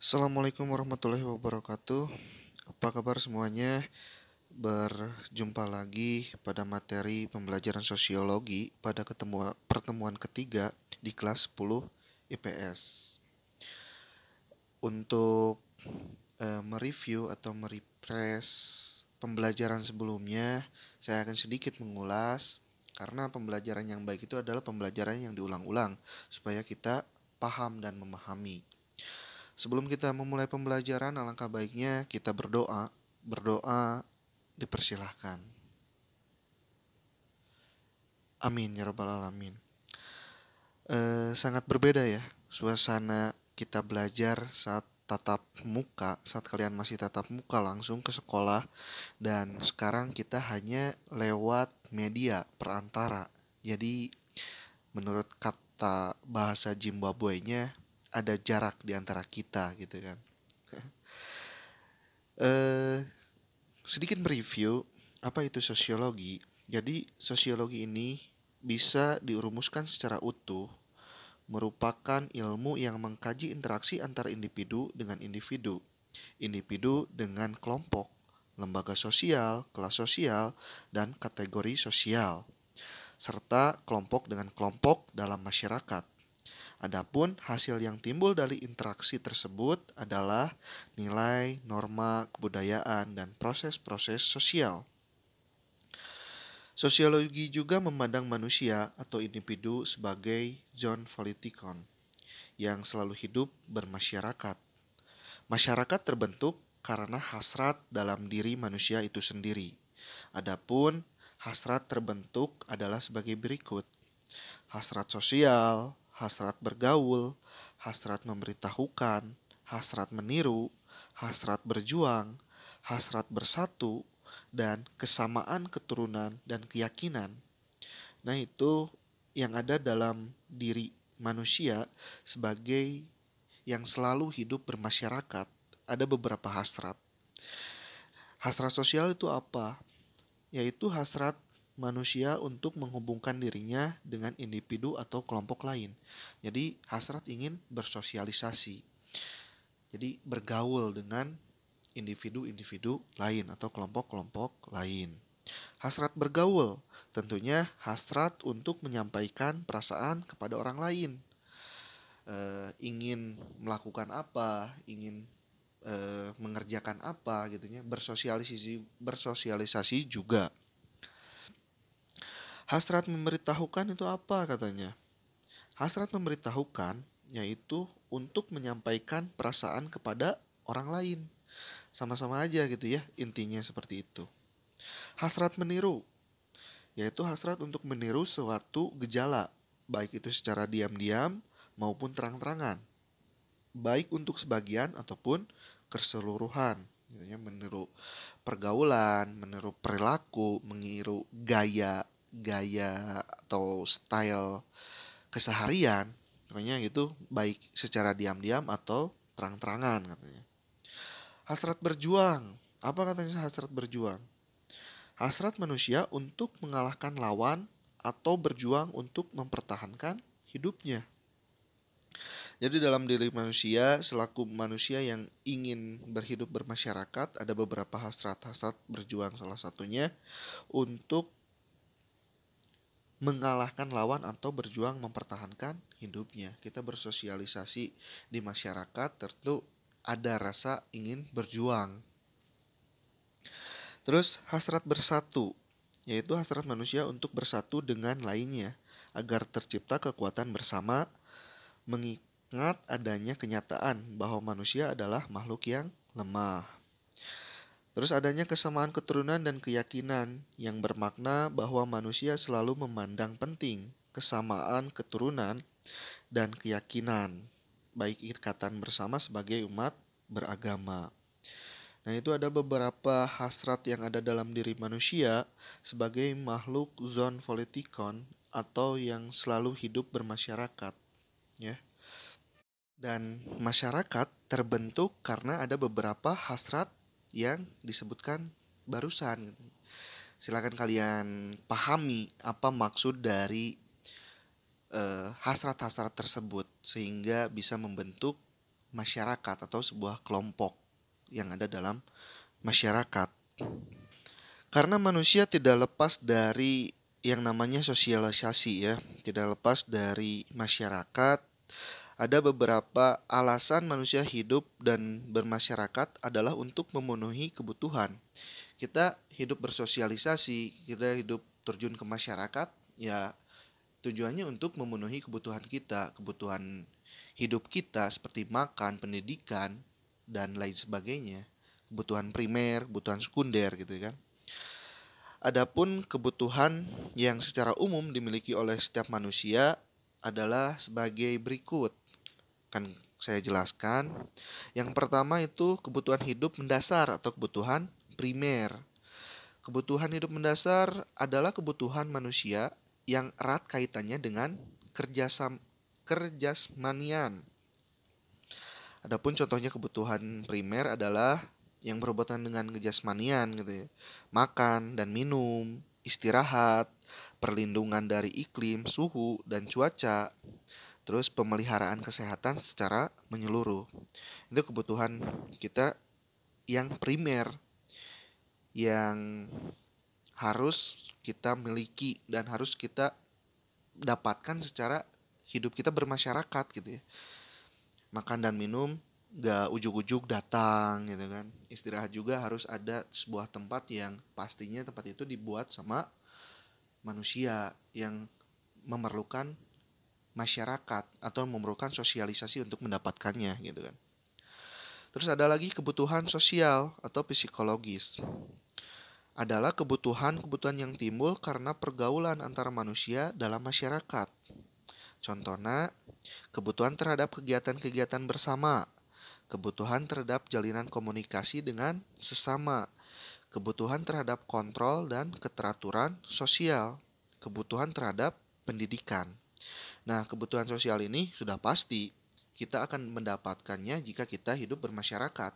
Assalamualaikum warahmatullahi wabarakatuh. Apa kabar semuanya? Berjumpa lagi pada materi pembelajaran sosiologi pada ketemu, pertemuan ketiga di kelas 10 IPS. Untuk uh, mereview atau merefresh pembelajaran sebelumnya, saya akan sedikit mengulas karena pembelajaran yang baik itu adalah pembelajaran yang diulang-ulang supaya kita paham dan memahami. Sebelum kita memulai pembelajaran, alangkah baiknya kita berdoa. Berdoa dipersilahkan. Amin ya rabbal alamin. E, sangat berbeda ya suasana kita belajar saat tatap muka, saat kalian masih tatap muka langsung ke sekolah dan sekarang kita hanya lewat media perantara. Jadi menurut kata bahasa Zimbabwe-nya ada jarak di antara kita gitu kan. uh, sedikit mereview apa itu sosiologi. Jadi sosiologi ini bisa dirumuskan secara utuh merupakan ilmu yang mengkaji interaksi antara individu dengan individu, individu dengan kelompok, lembaga sosial, kelas sosial, dan kategori sosial, serta kelompok dengan kelompok dalam masyarakat. Adapun hasil yang timbul dari interaksi tersebut adalah nilai, norma, kebudayaan, dan proses-proses sosial. Sosiologi juga memandang manusia atau individu sebagai zon politikon yang selalu hidup bermasyarakat. Masyarakat terbentuk karena hasrat dalam diri manusia itu sendiri. Adapun hasrat terbentuk adalah sebagai berikut: hasrat sosial, hasrat bergaul, hasrat memberitahukan, hasrat meniru, hasrat berjuang, hasrat bersatu, dan kesamaan keturunan dan keyakinan. Nah, itu yang ada dalam diri manusia sebagai yang selalu hidup bermasyarakat. Ada beberapa hasrat. Hasrat sosial itu apa? Yaitu hasrat manusia untuk menghubungkan dirinya dengan individu atau kelompok lain. Jadi hasrat ingin bersosialisasi. Jadi bergaul dengan individu-individu lain atau kelompok-kelompok lain. Hasrat bergaul tentunya hasrat untuk menyampaikan perasaan kepada orang lain. E, ingin melakukan apa, ingin e, mengerjakan apa gitu ya, bersosialisasi bersosialisasi juga. Hasrat memberitahukan itu apa katanya? Hasrat memberitahukan yaitu untuk menyampaikan perasaan kepada orang lain. Sama-sama aja gitu ya, intinya seperti itu. Hasrat meniru yaitu hasrat untuk meniru suatu gejala, baik itu secara diam-diam maupun terang-terangan. Baik untuk sebagian ataupun keseluruhan. Meniru pergaulan, meniru perilaku, meniru gaya gaya atau style keseharian pokoknya gitu baik secara diam-diam atau terang-terangan katanya. Hasrat berjuang. Apa katanya hasrat berjuang? Hasrat manusia untuk mengalahkan lawan atau berjuang untuk mempertahankan hidupnya. Jadi dalam diri manusia selaku manusia yang ingin berhidup bermasyarakat ada beberapa hasrat-hasrat berjuang salah satunya untuk mengalahkan lawan atau berjuang mempertahankan hidupnya. Kita bersosialisasi di masyarakat tentu ada rasa ingin berjuang. Terus hasrat bersatu, yaitu hasrat manusia untuk bersatu dengan lainnya agar tercipta kekuatan bersama mengingat adanya kenyataan bahwa manusia adalah makhluk yang lemah. Terus adanya kesamaan keturunan dan keyakinan yang bermakna bahwa manusia selalu memandang penting kesamaan keturunan dan keyakinan, baik ikatan bersama sebagai umat beragama. Nah, itu ada beberapa hasrat yang ada dalam diri manusia sebagai makhluk zon politikon atau yang selalu hidup bermasyarakat, ya. Dan masyarakat terbentuk karena ada beberapa hasrat yang disebutkan barusan. Gitu. Silakan kalian pahami apa maksud dari hasrat hasrat-hasrat tersebut sehingga bisa membentuk masyarakat atau sebuah kelompok yang ada dalam masyarakat. Karena manusia tidak lepas dari yang namanya sosialisasi ya, tidak lepas dari masyarakat. Ada beberapa alasan manusia hidup dan bermasyarakat adalah untuk memenuhi kebutuhan. Kita hidup bersosialisasi, kita hidup terjun ke masyarakat, ya tujuannya untuk memenuhi kebutuhan kita, kebutuhan hidup kita seperti makan, pendidikan, dan lain sebagainya. Kebutuhan primer, kebutuhan sekunder gitu kan. Adapun kebutuhan yang secara umum dimiliki oleh setiap manusia adalah sebagai berikut. Kan saya jelaskan. Yang pertama itu kebutuhan hidup mendasar atau kebutuhan primer. Kebutuhan hidup mendasar adalah kebutuhan manusia yang erat kaitannya dengan kerjasam kerjasmanian. Adapun contohnya kebutuhan primer adalah yang berhubungan dengan kejasmanian gitu ya. Makan dan minum, istirahat, perlindungan dari iklim, suhu, dan cuaca. Terus pemeliharaan kesehatan secara menyeluruh. Itu kebutuhan kita yang primer yang harus kita miliki dan harus kita dapatkan secara hidup kita bermasyarakat gitu ya. Makan dan minum gak ujuk-ujuk datang gitu kan istirahat juga harus ada sebuah tempat yang pastinya tempat itu dibuat sama manusia yang memerlukan masyarakat atau memerlukan sosialisasi untuk mendapatkannya gitu kan terus ada lagi kebutuhan sosial atau psikologis adalah kebutuhan-kebutuhan yang timbul karena pergaulan antara manusia dalam masyarakat. Contohnya, kebutuhan terhadap kegiatan-kegiatan bersama, kebutuhan terhadap jalinan komunikasi dengan sesama, kebutuhan terhadap kontrol dan keteraturan sosial, kebutuhan terhadap pendidikan. Nah, kebutuhan sosial ini sudah pasti kita akan mendapatkannya jika kita hidup bermasyarakat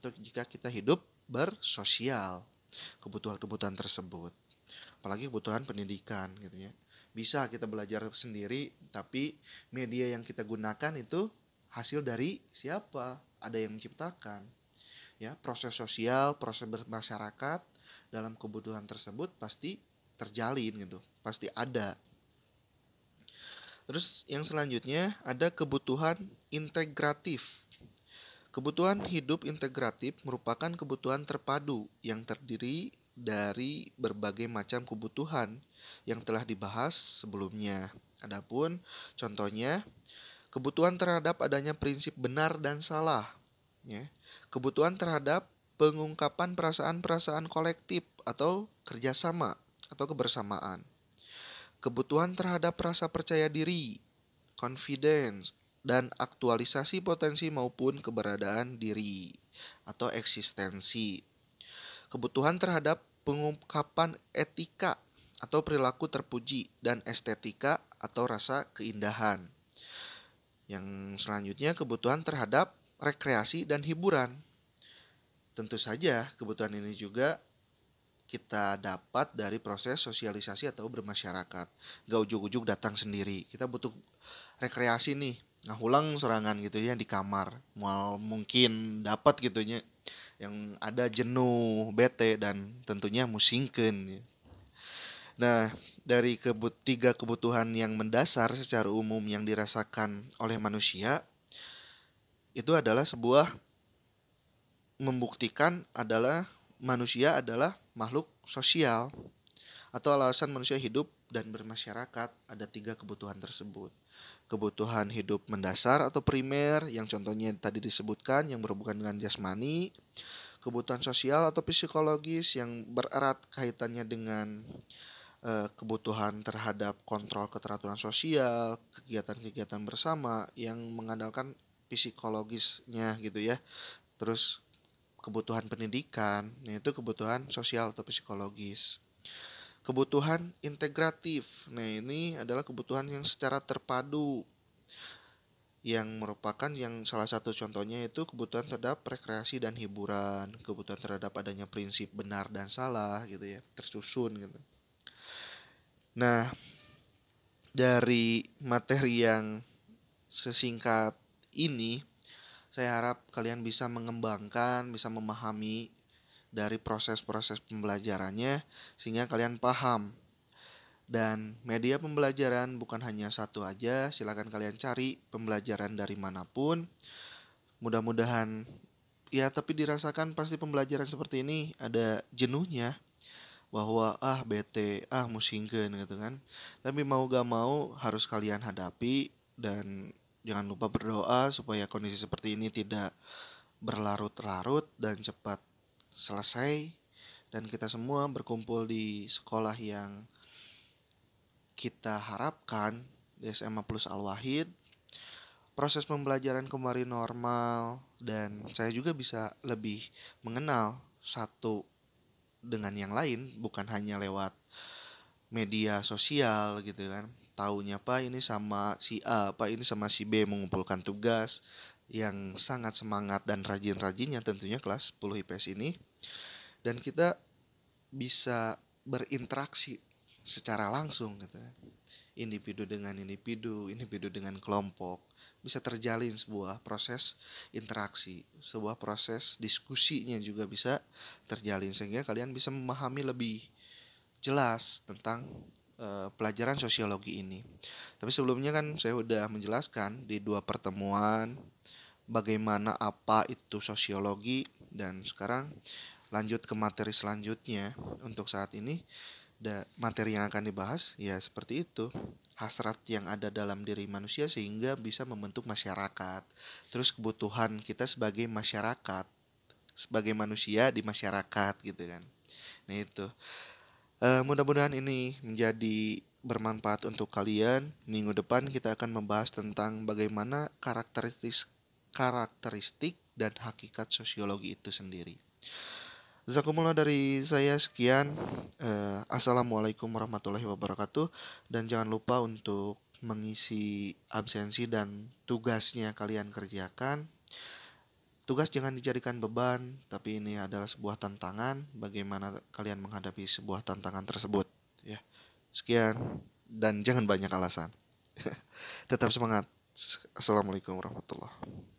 atau jika kita hidup bersosial. Kebutuhan-kebutuhan tersebut. Apalagi kebutuhan pendidikan gitu ya. Bisa kita belajar sendiri, tapi media yang kita gunakan itu hasil dari siapa? Ada yang menciptakan. Ya, proses sosial, proses bermasyarakat dalam kebutuhan tersebut pasti terjalin gitu, pasti ada. Terus yang selanjutnya ada kebutuhan integratif. Kebutuhan hidup integratif merupakan kebutuhan terpadu yang terdiri dari berbagai macam kebutuhan yang telah dibahas sebelumnya. Adapun contohnya kebutuhan terhadap adanya prinsip benar dan salah, ya. kebutuhan terhadap pengungkapan perasaan-perasaan kolektif atau kerjasama atau kebersamaan, kebutuhan terhadap rasa percaya diri, confidence, dan aktualisasi potensi maupun keberadaan diri atau eksistensi, kebutuhan terhadap pengungkapan etika atau perilaku terpuji dan estetika atau rasa keindahan yang selanjutnya kebutuhan terhadap rekreasi dan hiburan. Tentu saja kebutuhan ini juga kita dapat dari proses sosialisasi atau bermasyarakat. Gak ujuk-ujuk datang sendiri. Kita butuh rekreasi nih, ngahulang serangan gitu ya di kamar. Mal mungkin dapat gitunya yang ada jenuh, bete dan tentunya musingken. Nah, dari kebut tiga kebutuhan yang mendasar secara umum yang dirasakan oleh manusia itu adalah sebuah membuktikan adalah manusia adalah makhluk sosial atau alasan manusia hidup dan bermasyarakat ada tiga kebutuhan tersebut kebutuhan hidup mendasar atau primer yang contohnya tadi disebutkan yang berhubungan dengan jasmani kebutuhan sosial atau psikologis yang bererat kaitannya dengan Eh, kebutuhan terhadap kontrol keteraturan sosial, kegiatan-kegiatan bersama yang mengandalkan psikologisnya gitu ya. Terus kebutuhan pendidikan, yaitu kebutuhan sosial atau psikologis. Kebutuhan integratif. Nah, ini adalah kebutuhan yang secara terpadu yang merupakan yang salah satu contohnya itu kebutuhan terhadap rekreasi dan hiburan, kebutuhan terhadap adanya prinsip benar dan salah gitu ya, tersusun gitu. Nah, dari materi yang sesingkat ini, Saya harap kalian bisa mengembangkan, bisa memahami dari proses-proses pembelajarannya sehingga kalian paham. Dan media pembelajaran bukan hanya satu aja, silakan kalian cari pembelajaran dari mana pun. Mudah-mudahan ya tapi dirasakan pasti pembelajaran seperti ini ada jenuhnya bahwa ah bete ah musingkeun gitu kan tapi mau gak mau harus kalian hadapi dan jangan lupa berdoa supaya kondisi seperti ini tidak berlarut-larut dan cepat selesai. Dan kita semua berkumpul di sekolah yang kita harapkan di SMA Plus Al Wahid. Proses pembelajaran kembali normal dan saya juga bisa lebih mengenal satu dengan yang lain bukan hanya lewat media sosial gitu kan taunya apa ini sama si A apa ini sama si B mengumpulkan tugas yang sangat semangat dan rajin-rajinnya tentunya kelas 10 IPS ini dan kita bisa berinteraksi secara langsung gitu kan. individu dengan individu individu dengan kelompok bisa terjalin sebuah proses interaksi, sebuah proses diskusinya juga bisa terjalin sehingga kalian bisa memahami lebih jelas tentang uh, pelajaran sosiologi ini. Tapi sebelumnya kan saya sudah menjelaskan di dua pertemuan bagaimana apa itu sosiologi dan sekarang lanjut ke materi selanjutnya. Untuk saat ini da, materi yang akan dibahas ya seperti itu. Hasrat yang ada dalam diri manusia sehingga bisa membentuk masyarakat. Terus kebutuhan kita sebagai masyarakat sebagai manusia di masyarakat gitu kan. Nah itu e, mudah-mudahan ini menjadi bermanfaat untuk kalian minggu depan kita akan membahas tentang bagaimana karakteristik karakteristik dan hakikat sosiologi itu sendiri Zakumullah dari saya sekian. Uh, Assalamualaikum warahmatullahi wabarakatuh. Dan jangan lupa untuk mengisi absensi dan tugasnya kalian kerjakan. Tugas jangan dijadikan beban, tapi ini adalah sebuah tantangan. Bagaimana kalian menghadapi sebuah tantangan tersebut? Ya, sekian dan jangan banyak alasan. Tetap semangat. Assalamualaikum warahmatullahi wabarakatuh.